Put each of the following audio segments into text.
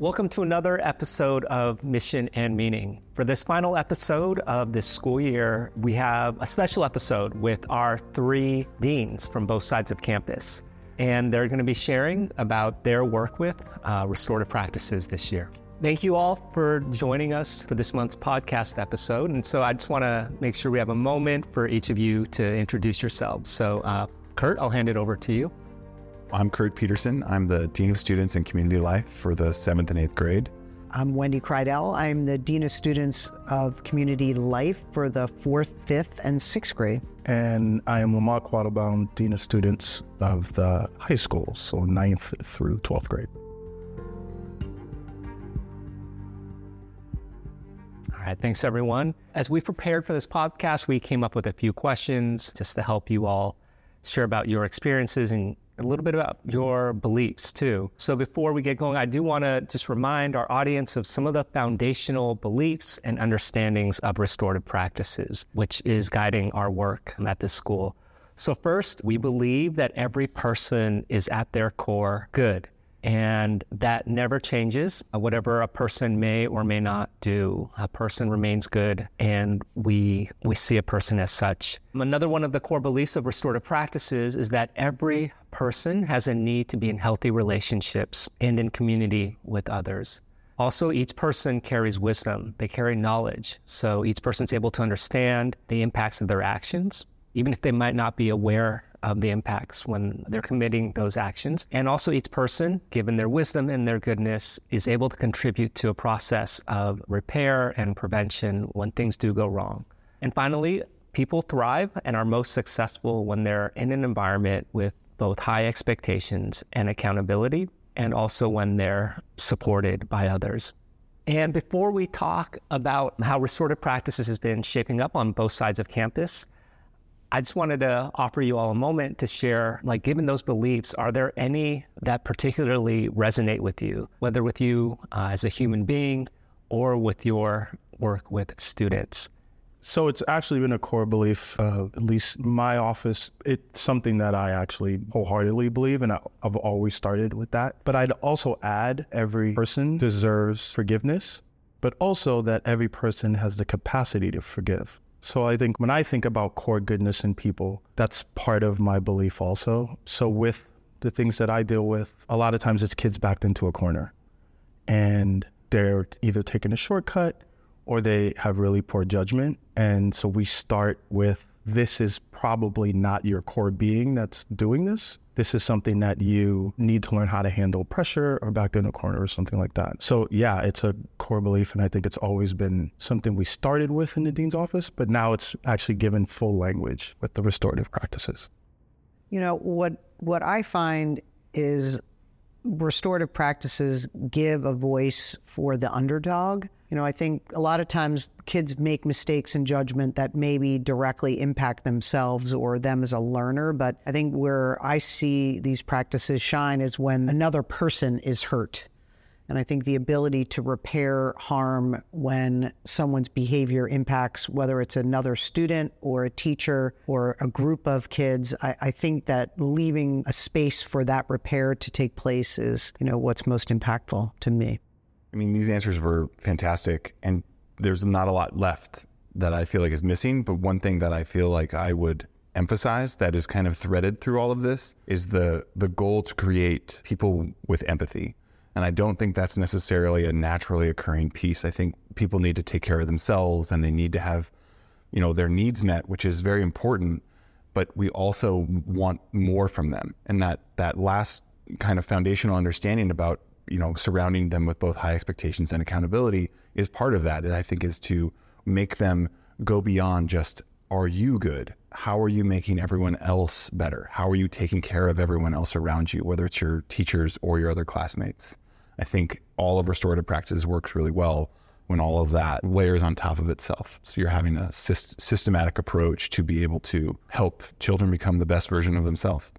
Welcome to another episode of Mission and Meaning. For this final episode of this school year, we have a special episode with our three deans from both sides of campus. And they're going to be sharing about their work with uh, restorative practices this year. Thank you all for joining us for this month's podcast episode. And so I just want to make sure we have a moment for each of you to introduce yourselves. So, uh, Kurt, I'll hand it over to you. I'm Kurt Peterson. I'm the Dean of Students and Community Life for the seventh and eighth grade. I'm Wendy Kreidel. I'm the Dean of Students of Community Life for the fourth, fifth, and sixth grade. And I am Lamar Quattlebaum, Dean of Students of the high school, so ninth through 12th grade. All right, thanks everyone. As we prepared for this podcast, we came up with a few questions just to help you all share about your experiences and a little bit about mm-hmm. your beliefs too. So before we get going, I do want to just remind our audience of some of the foundational beliefs and understandings of restorative practices, which is guiding our work at this school. So first, we believe that every person is at their core good and that never changes. Uh, whatever a person may or may not do, a person remains good, and we we see a person as such. Another one of the core beliefs of restorative practices is that every person has a need to be in healthy relationships and in community with others. Also, each person carries wisdom, they carry knowledge. So each person's able to understand the impacts of their actions, even if they might not be aware of the impacts when they're committing those actions. And also, each person, given their wisdom and their goodness, is able to contribute to a process of repair and prevention when things do go wrong. And finally, people thrive and are most successful when they're in an environment with both high expectations and accountability, and also when they're supported by others. And before we talk about how restorative practices has been shaping up on both sides of campus, I just wanted to offer you all a moment to share, like, given those beliefs, are there any that particularly resonate with you, whether with you uh, as a human being or with your work with students? So it's actually been a core belief, uh, at least my office. It's something that I actually wholeheartedly believe, and I've always started with that. But I'd also add every person deserves forgiveness, but also that every person has the capacity to forgive. So I think when I think about core goodness in people, that's part of my belief also. So with the things that I deal with, a lot of times it's kids backed into a corner and they're either taking a shortcut or they have really poor judgment. And so we start with this is probably not your core being that's doing this this is something that you need to learn how to handle pressure or back in a corner or something like that. So yeah, it's a core belief. And I think it's always been something we started with in the Dean's office, but now it's actually given full language with the restorative practices. You know, what, what I find is restorative practices give a voice for the underdog you know, I think a lot of times kids make mistakes in judgment that maybe directly impact themselves or them as a learner. But I think where I see these practices shine is when another person is hurt. And I think the ability to repair harm when someone's behavior impacts, whether it's another student or a teacher or a group of kids, I, I, think that leaving a space for that repair to take place is, you know, what's most impactful to me. I mean, these answers were fantastic, and there's not a lot left that I feel like is missing. But one thing that I feel like I would emphasize that is kind of threaded through all of this is the the goal to create people with empathy. And I don't think that's necessarily a naturally occurring piece. I think people need to take care of themselves and they need to have, you know, their needs met, which is very important. But we also want more from them. And that that last kind of foundational understanding about you know, surrounding them with both high expectations and accountability is part of that. And I think is to make them go beyond just, are you good? How are you making everyone else better? How are you taking care of everyone else around you, whether it's your teachers or your other classmates? I think all of restorative practices works really well when all of that layers on top of itself. So you're having a systematic approach to be able to help children become the best version of themselves.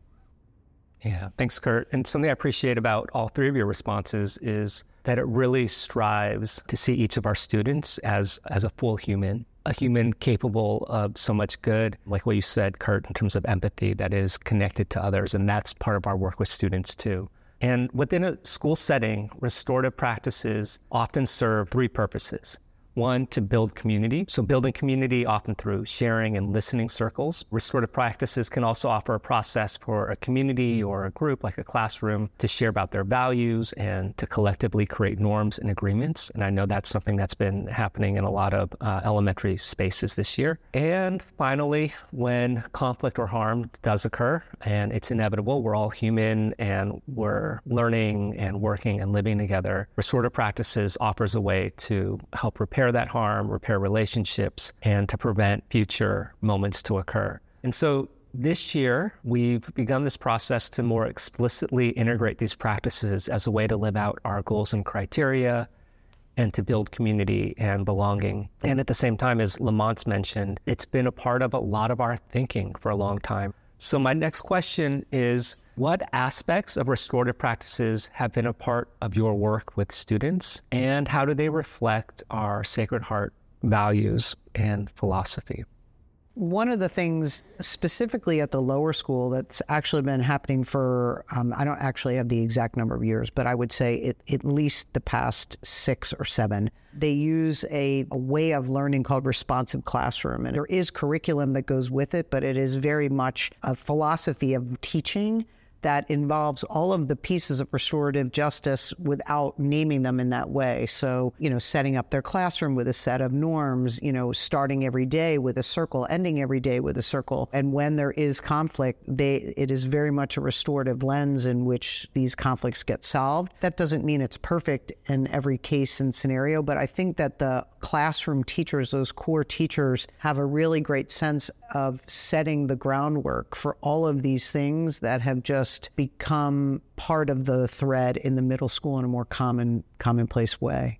Yeah, thanks, Kurt. And something I appreciate about all three of your responses is that it really strives to see each of our students as as a full human, a human capable of so much good, like what you said, Kurt, in terms of empathy that is connected to others. And that's part of our work with students too. And within a school setting, restorative practices often serve three purposes. One, to build community. So, building community often through sharing and listening circles. Restorative practices can also offer a process for a community or a group, like a classroom, to share about their values and to collectively create norms and agreements. And I know that's something that's been happening in a lot of uh, elementary spaces this year. And finally, when conflict or harm does occur, and it's inevitable, we're all human and we're learning and working and living together. Restorative practices offers a way to help repair repair that harm, repair relationships, and to prevent future moments to occur. And so this year, we've begun this process to more explicitly integrate these practices as a way to live out our goals and criteria and to build community and belonging. And at the same time, as Lamont's mentioned, it's been a part of a lot of our thinking for a long time. So, my next question is what aspects of restorative practices have been a part of your work with students, and how do they reflect our Sacred Heart values and philosophy? One of the things specifically at the lower school that's actually been happening for, um, I don't actually have the exact number of years, but I would say it, at least the past six or seven, they use a, a way of learning called responsive classroom. And there is curriculum that goes with it, but it is very much a philosophy of teaching that involves all of the pieces of restorative justice without naming them in that way. So, you know, setting up their classroom with a set of norms, you know, starting every day with a circle, ending every day with a circle. And when there is conflict, they it is very much a restorative lens in which these conflicts get solved. That doesn't mean it's perfect in every case and scenario, but I think that the classroom teachers, those core teachers, have a really great sense of setting the groundwork for all of these things that have just become part of the thread in the middle school in a more common commonplace way.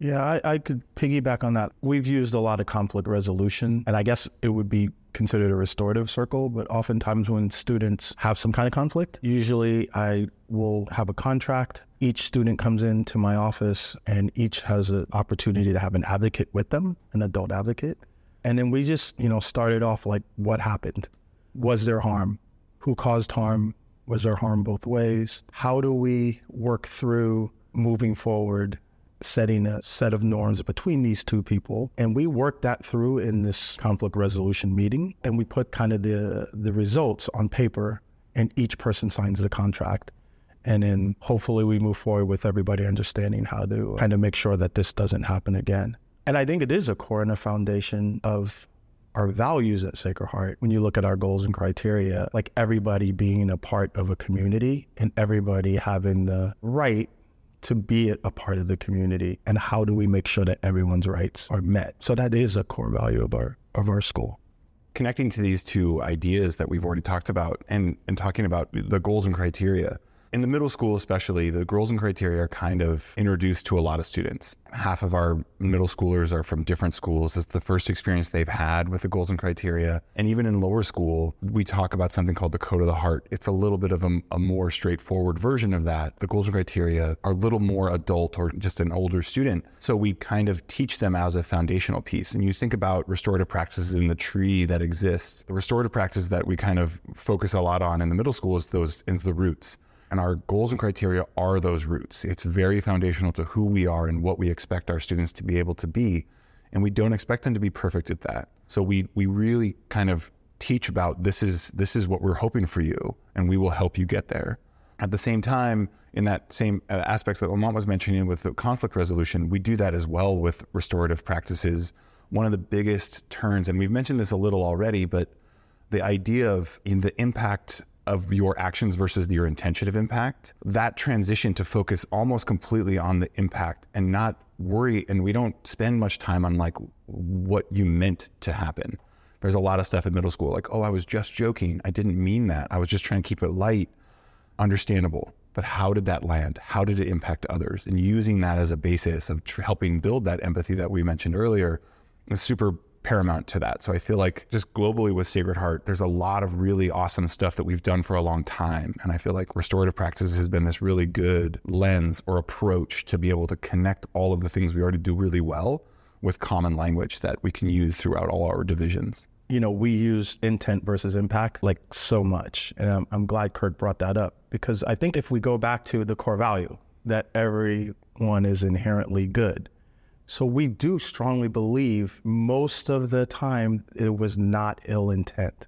Yeah, I, I, could piggyback on that. We've used a lot of conflict resolution, and I guess it would be considered a restorative circle. But oftentimes, when students have some kind of conflict, usually I will have a contract. Each student comes into my office, and each has an opportunity to have an advocate with them, an adult advocate. And then we just, you know, started off like, what happened? Was there harm? Who caused harm? Was there harm both ways? How do we work through moving forward, setting a set of norms between these two people? And we worked that through in this conflict resolution meeting. And we put kind of the, the results on paper, and each person signs the contract. And then hopefully we move forward with everybody understanding how to kind of make sure that this doesn't happen again. And I think it is a core and a foundation of our values at Sacred Heart. When you look at our goals and criteria, like everybody being a part of a community and everybody having the right to be a part of the community. And how do we make sure that everyone's rights are met? So that is a core value of our of our school. Connecting to these two ideas that we've already talked about and and talking about the goals and criteria in the middle school, especially, the goals and criteria are kind of introduced to a lot of students. Half of our middle schoolers are from different schools. It's the first experience they've had with the goals and criteria. And even in lower school, we talk about something called the Code of the Heart. It's a little bit of a, a more straightforward version of that. The goals and criteria are a little more adult or just an older student. So we kind of teach them as a foundational piece. And you think about restorative practices in the tree that exists. The restorative practices that we kind of focus a lot on in the middle school is those is the roots. And our goals and criteria are those roots. It's very foundational to who we are and what we expect our students to be able to be. And we don't expect them to be perfect at that. So we we really kind of teach about this is this is what we're hoping for you and we will help you get there. At the same time, in that same uh, aspects that Lamont was mentioning with the conflict resolution, we do that as well with restorative practices. One of the biggest turns, and we've mentioned this a little already, but the idea of the impact of your actions versus your intention of impact, that transition to focus almost completely on the impact and not worry. And we don't spend much time on like what you meant to happen. There's a lot of stuff in middle school, like, oh, I was just joking. I didn't mean that. I was just trying to keep it light. Understandable. But how did that land? How did it impact others? And using that as a basis of tr- helping build that empathy that we mentioned earlier is super paramount to that. So I feel like just globally with Sacred Heart, there's a lot of really awesome stuff that we've done for a long time. And I feel like restorative practices has been this really good lens or approach to be able to connect all of the things we already do really well with common language that we can use throughout all our divisions. you know, we use intent versus impact like so much. And I'm, I'm glad Kurt brought that up because I think if we go back to the core value that everyone is inherently good. So we do strongly believe most of the time it was not ill intent,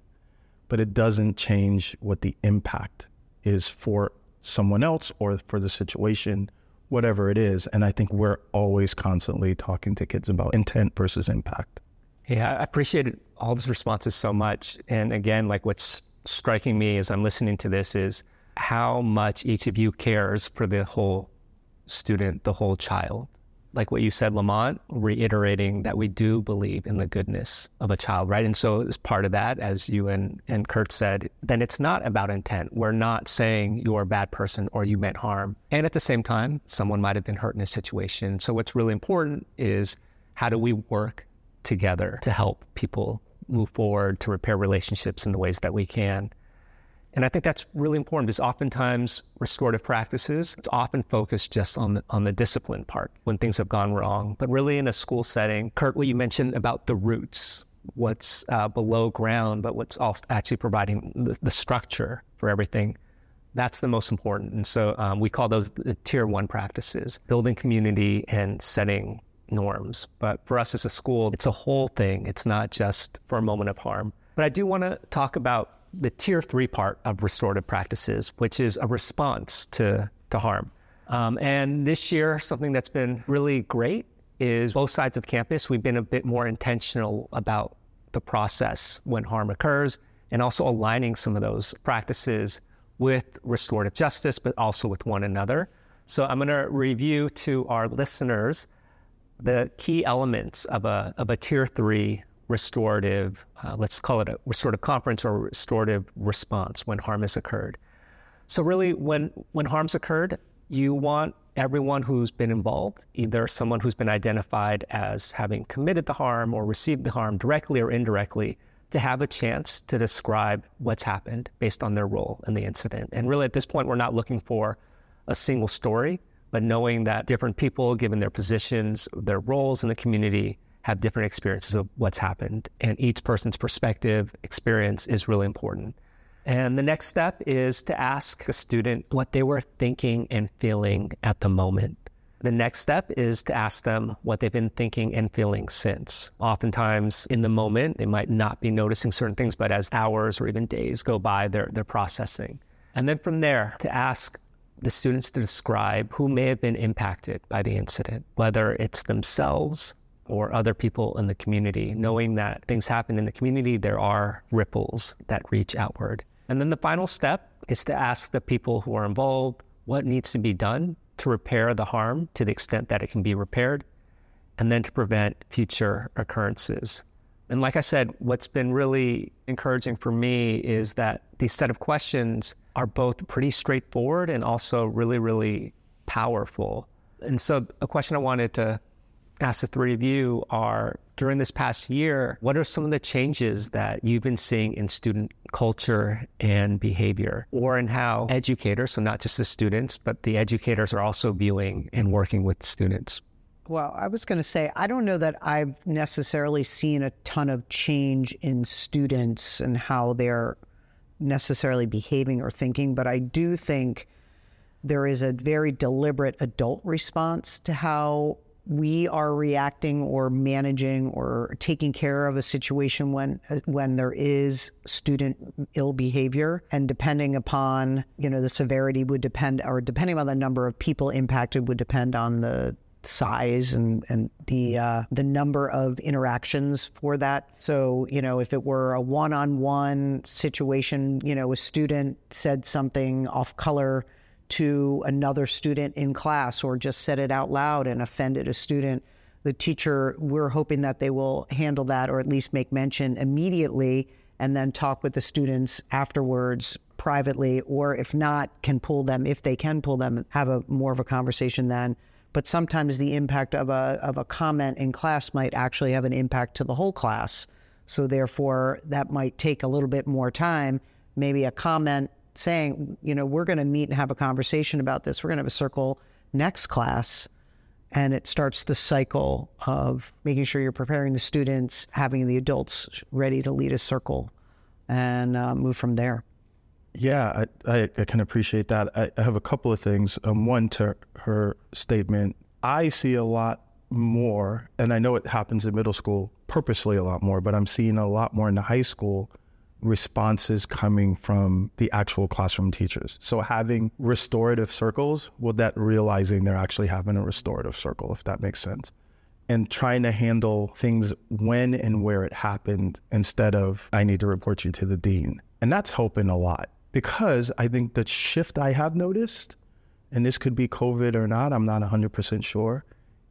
but it doesn't change what the impact is for someone else or for the situation, whatever it is. And I think we're always constantly talking to kids about intent versus impact. Yeah, I appreciated all those responses so much. And again, like what's striking me as I'm listening to this is how much each of you cares for the whole student, the whole child. Like what you said, Lamont, reiterating that we do believe in the goodness of a child, right? And so, as part of that, as you and, and Kurt said, then it's not about intent. We're not saying you're a bad person or you meant harm. And at the same time, someone might have been hurt in a situation. So, what's really important is how do we work together to help people move forward, to repair relationships in the ways that we can. And I think that's really important because oftentimes restorative practices, it's often focused just on the, on the discipline part when things have gone wrong. But really in a school setting, Kurt, what you mentioned about the roots, what's uh, below ground, but what's also actually providing the, the, structure for everything, that's the most important. And so um, we call those the tier one practices, building community and setting norms. But for us as a school, it's a whole thing. It's not just for a moment of harm. But I do want to talk about the tier three part of restorative practices, which is a response to, to harm. Um, and this year, something that's been really great is both sides of campus, we've been a bit more intentional about the process when harm occurs and also aligning some of those practices with restorative justice, but also with one another. So I'm going to review to our listeners the key elements of a, of a tier three restorative, uh, let's call it a restorative conference or restorative response when harm has occurred. So, really, when, when harm's occurred, you want everyone who's been involved, either someone who's been identified as having committed the harm or received the harm directly or indirectly, to have a chance to describe what's happened based on their role in the incident. And really, at this point, we're not looking for a single story but knowing that different people, given their positions, their roles in the community, have different experiences of what's happened. And each person's perspective, experience is really important. And the next step is to ask a student what they were thinking and feeling at the moment. The next step is to ask them what they've been thinking and feeling since. Oftentimes, in the moment, they might not be noticing certain things, but as hours or even days go by, they're, they're processing. And then from there, to ask the students to describe who may have been impacted by the incident, whether it's themselves or other people in the community, knowing that things happen in the community, there are ripples that reach outward. And then the final step is to ask the people who are involved what needs to be done to repair the harm to the extent that it can be repaired, and then to prevent future occurrences. And like I said, what's been really encouraging for me is that these set of questions are both pretty straightforward and also really, really powerful. And so, a question I wanted to ask the three of you are during this past year, what are some of the changes that you've been seeing in student culture and behavior, or in how educators, so not just the students, but the educators are also viewing and working with students? Well, I was going to say, I don't know that I've necessarily seen a ton of change in students and how they're necessarily behaving or thinking, but I do think there is a very deliberate adult response to how we are reacting or managing or taking care of a situation when when there is student ill behavior and depending upon you know the severity would depend or depending on the number of people impacted would depend on the size and and the uh, the number of interactions for that. So you know, if it were a one-on-one situation, you know, a student said something off color to another student in class, or just said it out loud and offended a student. The teacher, we're hoping that they will handle that, or at least make mention immediately, and then talk with the students afterwards privately, or if not, can pull them if they can pull them, have a more of a conversation then but sometimes the impact of a, of a comment in class might actually have an impact to the whole class. So therefore, that might take a little bit more time. Maybe a comment saying, you know, we're going to meet and have a conversation about this. We're going to have a circle next class and it starts the cycle of making sure you're preparing the students, having the adults ready to lead a circle, and uh, move from there. Yeah, I, I, I can appreciate that. I, I have a couple of things. Um, one to her statement, I see a lot more, and I know it happens in middle school purposely a lot more, but I'm seeing a lot more in the high school responses coming from the actual classroom teachers. So having restorative circles, well, that realizing they're actually having a restorative circle, if that makes sense. And trying to handle things when and where it happened instead of, I need to report you to the dean. And that's helping a lot because I think the shift I have noticed, and this could be COVID or not, I'm not 100% sure,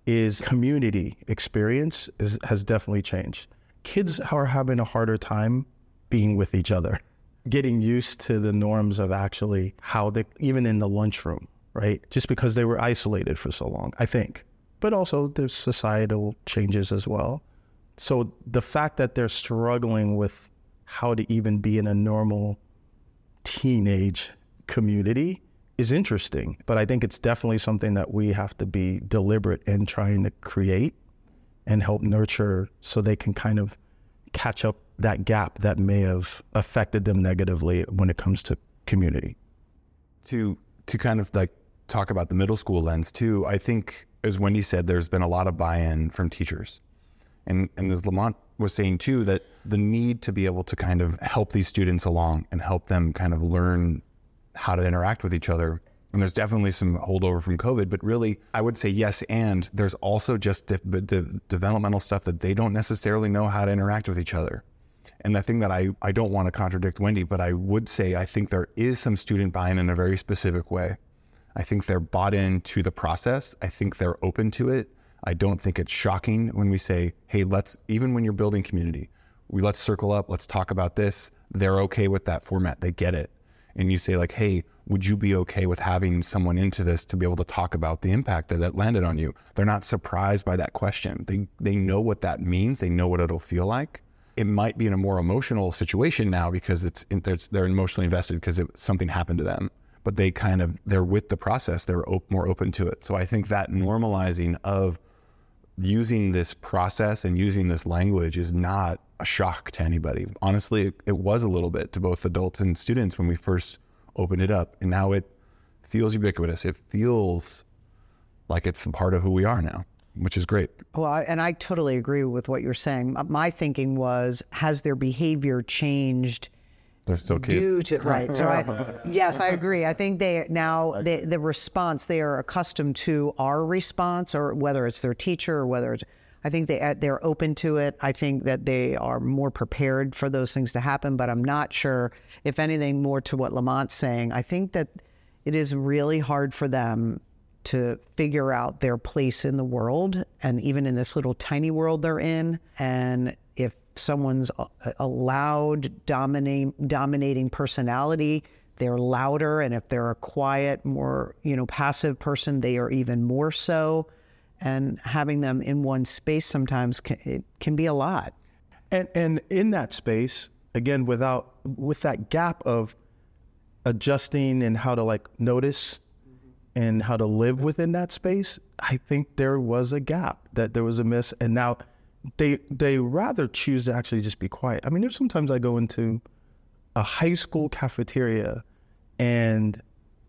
is community experience is, has definitely changed. Kids are having a harder time being with each other, getting used to the norms of actually how they, even in the lunchroom, right? Just because they were isolated for so long, I think. But also there's societal changes as well. So the fact that they're struggling with how to even be in a normal teenage community is interesting. But I think it's definitely something that we have to be deliberate in trying to create and help nurture so they can kind of catch up that gap that may have affected them negatively when it comes to community. To to kind of like talk about the middle school lens too, I think as Wendy said, there's been a lot of buy-in from teachers. And and as Lamont was saying too, that the need to be able to kind of help these students along and help them kind of learn how to interact with each other. And there's definitely some holdover from COVID, but really, I would say yes. And there's also just de- de- developmental stuff that they don't necessarily know how to interact with each other. And the thing that I, I don't want to contradict Wendy, but I would say I think there is some student buy in in a very specific way. I think they're bought into the process. I think they're open to it. I don't think it's shocking when we say, hey, let's, even when you're building community, we let's circle up, let's talk about this. They're okay with that format. They get it. And you say, like, hey, would you be okay with having someone into this to be able to talk about the impact that that landed on you? They're not surprised by that question. They, they know what that means, they know what it'll feel like. It might be in a more emotional situation now because it's they're emotionally invested because it, something happened to them. But they kind of they're with the process. They're op- more open to it. So i think that normalizing of using this process and using this language is not a shock to anybody honestly it, it was a little bit to both adults and students when we first opened it up and now it feels ubiquitous it feels like it's a part of who we are now which is great. Well, I, and I totally agree with what you're saying. My thinking was, has their behavior changed? They're still kids. Due to, right. So, I, yes, I agree. I think they now they, the response they are accustomed to our response, or whether it's their teacher or whether it's. I think they uh, they're open to it. I think that they are more prepared for those things to happen. But I'm not sure if anything more to what Lamont's saying. I think that it is really hard for them to figure out their place in the world and even in this little tiny world they're in. And if someone's uh, a, loud, dominating, dominating personality, they're louder. And if they're a quiet, more, you know, passive person, they are even more so. And having them in one space sometimes can, it can be a lot. And, and in that space, again, without, with that gap of adjusting and how to like notice and how to live within that space, I think there was a gap, that there was a miss. And now they they rather choose to actually just be quiet. I mean, there's sometimes I go into a high school cafeteria and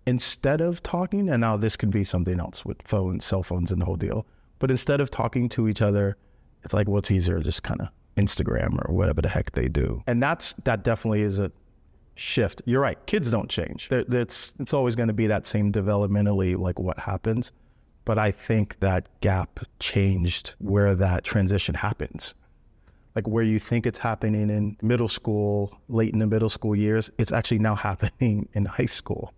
instead of talking, and now this could be something else with phones, cell phones, and the whole deal, but instead of talking to each other, it's like what's easier, just kind of Instagram or whatever the heck they do. And that's that definitely is a shift. You're right. Kids don't change. It's it's always going to be that same developmentally like what happens. But I think that gap changed where that transition happens. Like where you think it's happening in middle school, late in the middle school years, it's actually now happening in high school.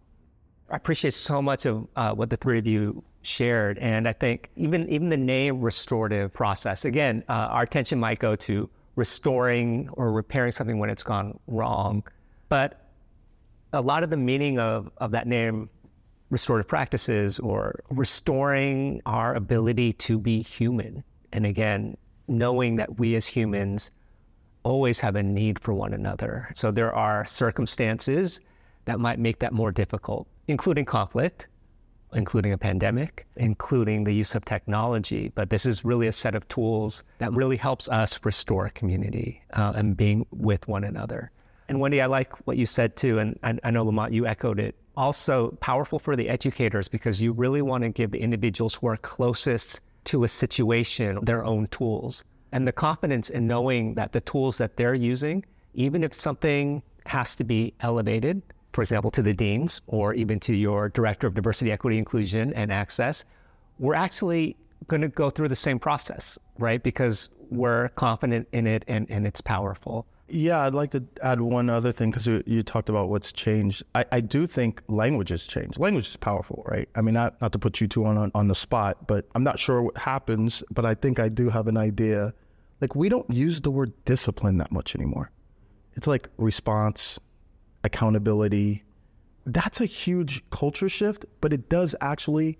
I appreciate so much of uh, what the three of you shared, and I think even even the name restorative process. Again, uh, our attention might go to restoring or repairing something when it's gone wrong but a lot of the meaning of, of that name, restorative practices, or restoring our ability to be human. And again, knowing that we as humans always have a need for one another. So there are circumstances that might make that more difficult, including conflict. including a pandemic, including the use of technology. But this is really a set of tools that really helps us restore community uh, and being with one another. And Wendy, I like what you said too, and I, I know Lamont, you echoed it. Also powerful for the educators because you really want to give the individuals who are closest to a situation their own tools and the confidence in knowing that the tools that they're using, even if something has to be elevated, for example, to the deans or even to your director of diversity, equity, inclusion, and access, we're actually going to go through the same process, right? Because we're confident in it and, and it's powerful. Yeah, I'd like to add one other thing because you, you, talked about what's changed. I, I, do think language has changed. Language is powerful, right? I mean, not, not to put you two on, on, on the spot, but I'm not sure what happens, but I think I do have an idea. Like, we don't use the word discipline that much anymore. It's like response, accountability. That's a huge culture shift, but it does actually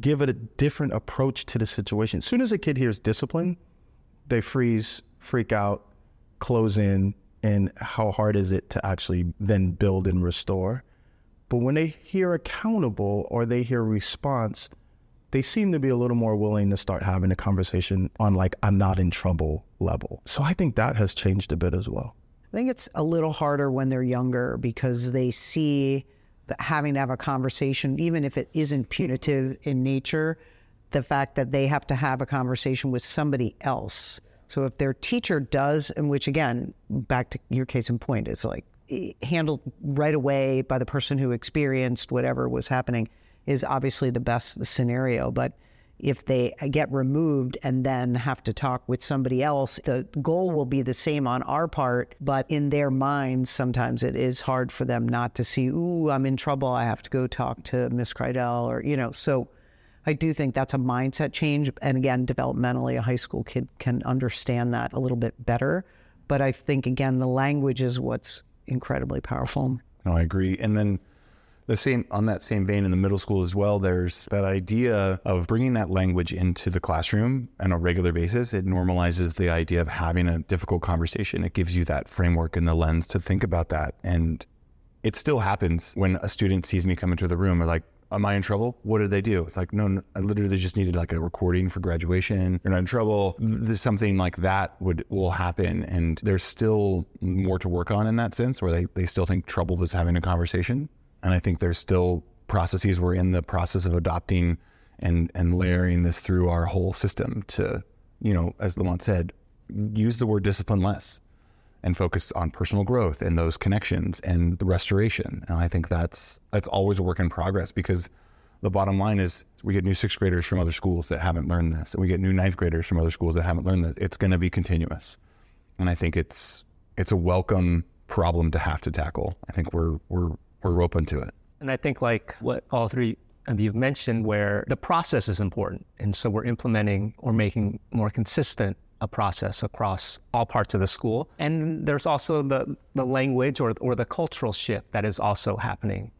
give it a different approach to the situation. As soon as a kid hears discipline, they freeze, freak out, close in, and how hard is it to actually then build and restore? But when they hear accountable or they hear response, they seem to be a little more willing to start having a conversation on like I'm not in trouble level. So I think that has changed a bit as well. I think it's a little harder when they're younger because they see that having to have a conversation, even if it isn't punitive in nature, the fact that they have to have a conversation with somebody else. So if their teacher does, and which again, back to your case in point, is like eh, handled right away by the person who experienced whatever was happening, is obviously the best scenario. But if they get removed and then have to talk with somebody else, the goal will be the same on our part, but in their minds, sometimes it is hard for them not to see, ooh, I'm in trouble. I have to go talk to Miss Kreidel or, you know, so I do think that's a mindset change. And again, developmentally, a high school kid can understand that a little bit better. But I think, again, the language is what's incredibly powerful. No, I agree. And then the same on that same vein in the middle school as well, there's that idea of bringing that language into the classroom on a regular basis. It normalizes the idea of having a difficult conversation. It gives you that framework and the lens to think about that. And it still happens when a student sees me come into the room. They're like, Am I in trouble? What did they do? It's like, no, no, I literally just needed like a recording for graduation. You're not in trouble. There's something like that would will happen. And there's still more to work on in that sense where they, they still think trouble is having a conversation. And I think there's still processes we're in the process of adopting and and layering this through our whole system to, you know, as Lamont said, use the word discipline less and focus on personal growth and those connections and the restoration. And I think that's that's always a work in progress because the bottom line is we get new sixth graders from other schools that haven't learned this, and we get new ninth graders from other schools that haven't learned this. It's going to be continuous, and I think it's it's a welcome problem to have to tackle. I think we're we're we're open to it. And I think like what all three of you mentioned, where the process is important, and so we're implementing or making more consistent a process across all parts of the school. And there's also the, the language or, or the cultural shift that is also happening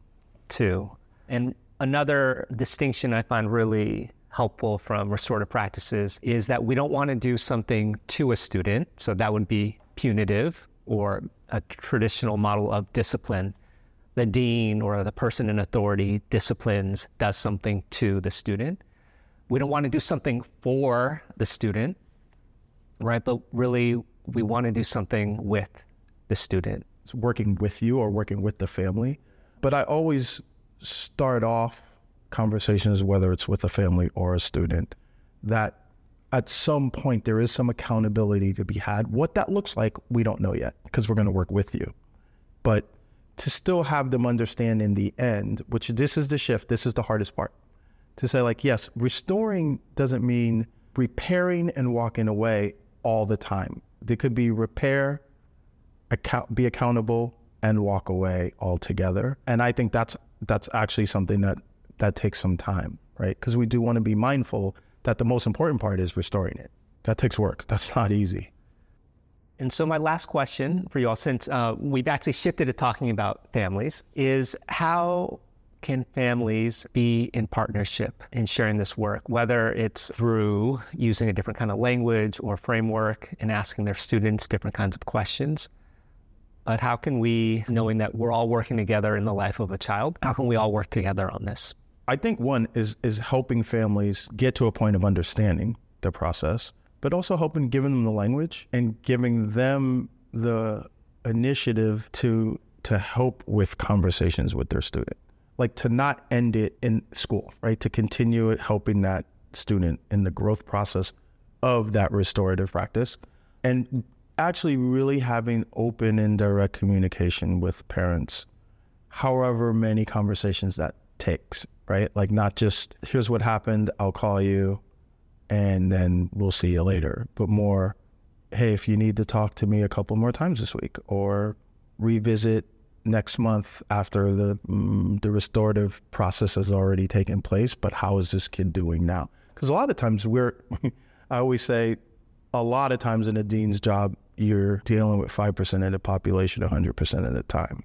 too. And another distinction I find really helpful from restorative practices is that we don't want to do something to a student. So that would be punitive or a traditional model of discipline the dean or the person in authority disciplines, does something to the student. We don't want to do something for the student, right? But really, we want to do something with the student. It's working with you or working with the family. But I always start off conversations, whether it's with a family or a student, that at some point there is some accountability to be had. What that looks like, we don't know yet because we're going to work with you. But to still have them understand in the end, which this is the shift, this is the hardest part. To say, like, yes, restoring doesn't mean repairing and walking away all the time. There could be repair, account, be accountable, and walk away altogether. And I think that's that's actually something that that takes some time, right? Because we do want to be mindful that the most important part is restoring it. That takes work. That's not easy. And so, my last question for you all, since uh, we've actually shifted to talking about families, is how can families be in partnership in sharing this work, whether it's through using a different kind of language or framework and asking their students different kinds of questions? But how can we, knowing that we're all working together in the life of a child, how can we all work together on this? I think one is is helping families get to a point of understanding the process, but also helping giving them the language and giving them the initiative to to help with conversations with their student. Like to not end it in school, right? To continue it helping that student in the growth process of that restorative practice and actually really having open and direct communication with parents however many conversations that takes right like not just here's what happened i'll call you and then we'll see you later. But more hey if you need to talk to me a couple more times this week or revisit next month after the mm, the restorative process has already taken place but how is this kid doing now? Because a lot of times we're i always say a lot of times in a dean's job you're dealing with 5% of the population 100% of the time.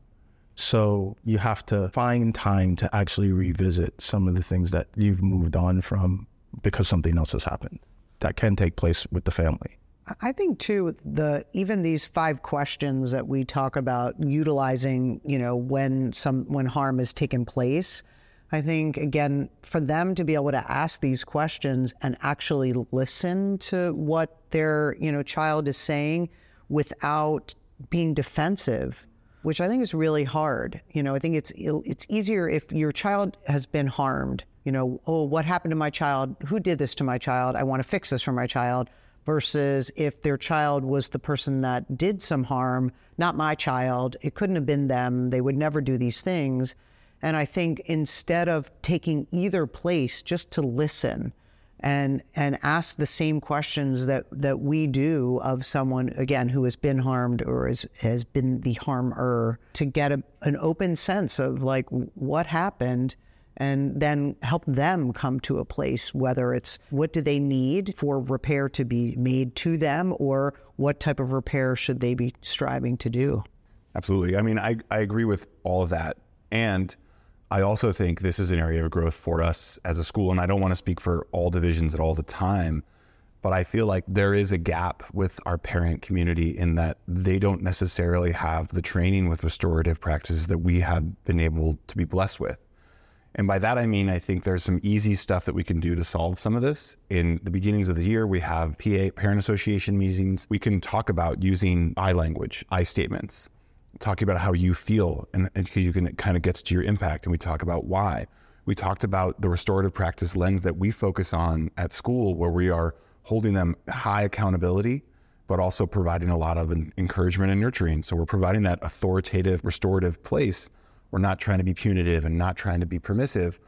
So you have to find time to actually revisit some of the things that you've moved on from because something else has happened. That can take place with the family. I think too the even these five questions that we talk about utilizing, you know, when some when harm has taken place. I think again for them to be able to ask these questions and actually listen to what their, you know, child is saying without being defensive, which I think is really hard. You know, I think it's it's easier if your child has been harmed. You know, oh, what happened to my child? Who did this to my child? I want to fix this for my child. Versus if their child was the person that did some harm, not my child, it couldn't have been them. They would never do these things. And I think instead of taking either place, just to listen and and ask the same questions that that we do of someone again who has been harmed or is, has been the harmer to get a, an open sense of like what happened and then help them come to a place whether it's what do they need for repair to be made to them or what type of repair should they be striving to do absolutely i mean i, I agree with all of that and I also think this is an area of growth for us as a school. And I don't want to speak for all divisions at all the time, but I feel like there is a gap with our parent community in that they don't necessarily have the training with restorative practices that we have been able to be blessed with. And by that, I mean, I think there's some easy stuff that we can do to solve some of this. In the beginnings of the year, we have PA, parent association meetings. We can talk about using I language, I statements talking about how you feel and, and you can it kind of gets to your impact and we talk about why we talked about the restorative practice lens that we focus on at school where we are holding them high accountability but also providing a lot of encouragement and nurturing so we're providing that authoritative restorative place we're not trying to be punitive and not trying to be permissive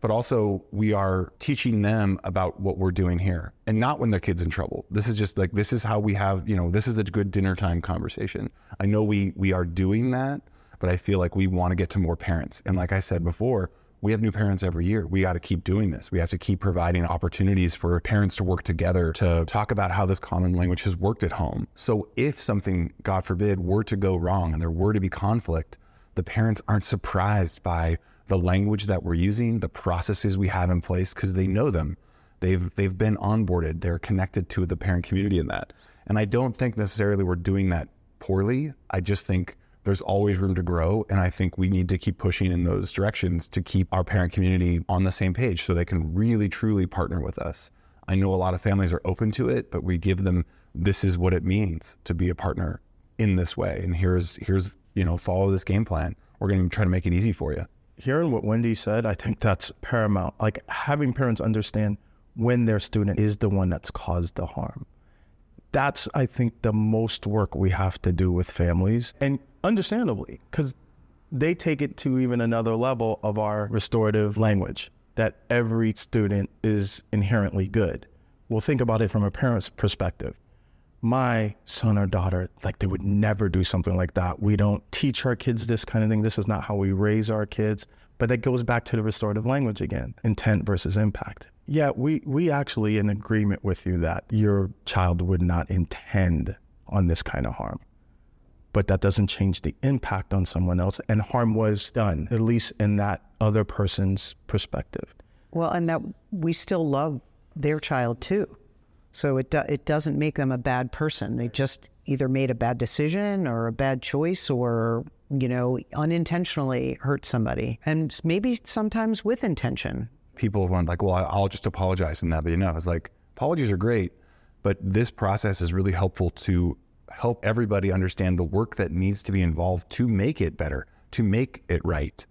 but also we are teaching them about what we're doing here and not when their kids in trouble this is just like this is how we have you know this is a good dinner time conversation i know we we are doing that but i feel like we want to get to more parents and like i said before we have new parents every year. We got to keep doing this. We have to keep providing opportunities for parents to work together to talk about how this common language has worked at home. So if something, God forbid, were to go wrong and there were to be conflict, the parents aren't surprised by the language that we're using, the processes we have in place, because they know them. They've they've been onboarded. They're connected to the parent community in that. And I don't think necessarily we're doing that poorly. I just think there's always room to grow. And I think we need to keep pushing in those directions to keep our parent community on the same page so they can really, truly partner with us. I know a lot of families are open to it, but we give them this is what it means to be a partner in this way. And here's, here's, you know, follow this game plan. We're going to try to make it easy for you hearing what Wendy said, I think that's paramount. Like having parents understand when their student is the one that's caused the harm. That's, I think, the most work we have to do with families. And understandably, because they take it to even another level of our restorative language that every student is inherently good. We'll think about it from a parent's perspective my son or daughter, like they would never do something like that. We don't teach our kids this kind of thing. This is not how we raise our kids. But that goes back to the restorative language again intent versus impact. Yeah, we, we actually in agreement with you that your child would not intend on this kind of harm. But that doesn't change the impact on someone else. And harm was done, at least in that other person's perspective. Well, and that we still love their child too So it do, it doesn't make them a bad person. They just either made a bad decision or a bad choice or you know unintentionally hurt somebody, and maybe sometimes with intention. People want like, well, I'll just apologize and that but you know, It's like apologies are great, but this process is really helpful to help everybody understand the work that needs to be involved to make it better, to make it right.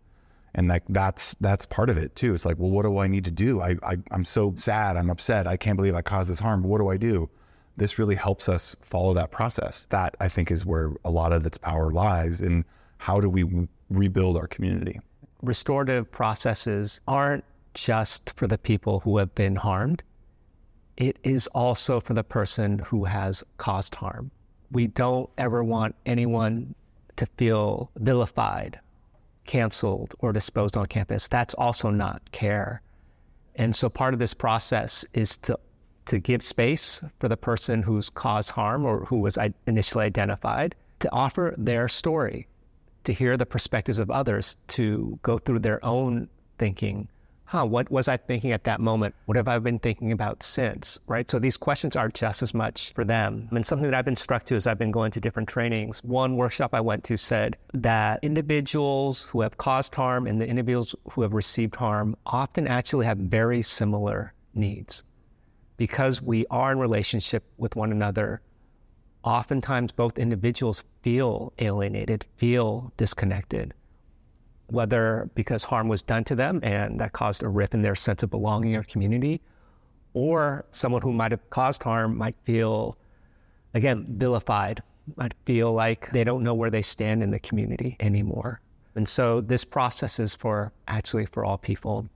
And like that's that's part of it too. It's like, well, what do I need to do? I, I I'm so sad. I'm upset. I can't believe I caused this harm. But what do I do? This really helps us follow that process. That I think is where a lot of its power lies. In how do we rebuild our community? Restorative processes aren't just for the people who have been harmed. It is also for the person who has caused harm. We don't ever want anyone to feel vilified canceled or disposed on campus. That's also not care. And so part of this process is to to give space for the person who's caused harm or who was initially identified to offer their story, to hear the perspectives of others, to go through their own thinking huh, what was I thinking at that moment? What have I been thinking about since? Right. So these questions are just as much for them. And something that I've been struck to as I've been going to different trainings. One workshop I went to said that individuals who have caused harm and the individuals who have received harm often actually have very similar needs. Because we are in relationship with one another, oftentimes both individuals feel alienated, feel disconnected whether because harm was done to them and that caused a rift in their sense of belonging or community, or someone who might have caused harm might feel, again, vilified, might feel like they don't know where they stand in the community anymore. And so this process is for actually for all people,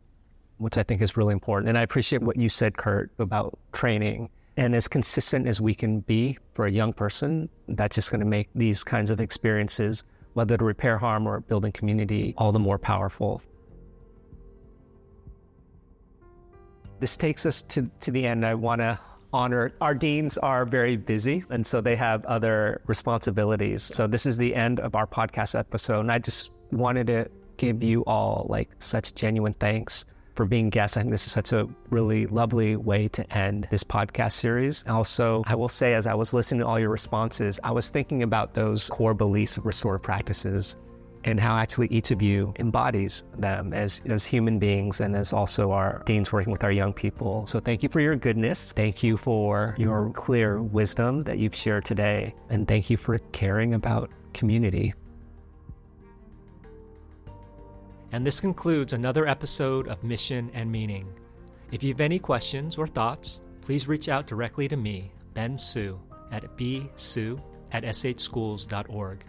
which I think is really important. And I appreciate what you said, Kurt, about training. And as consistent as we can be for a young person, that's just going to make these kinds of experiences whether to repair harm or building community, all the more powerful. This takes us to, to the end. I want to honor our deans are very busy and so they have other responsibilities. So this is the end of our podcast episode. And I just wanted to give you all like such genuine thanks for being guests. I think this is such a really lovely way to end this podcast series. Also, I will say, as I was listening to all your responses, I was thinking about those core beliefs of restorative practices and how actually each of you embodies them as, as human beings and as also our deans working with our young people. So thank you for your goodness. Thank you for your clear wisdom that you've shared today. And thank you for caring about community. And this concludes another episode of Mission and Meaning. If you have any questions or thoughts, please reach out directly to me, Ben Su, at bsu at shschools.org,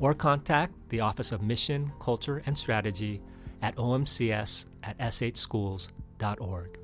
or contact the Office of Mission, Culture, and Strategy at omcs at shschools.org.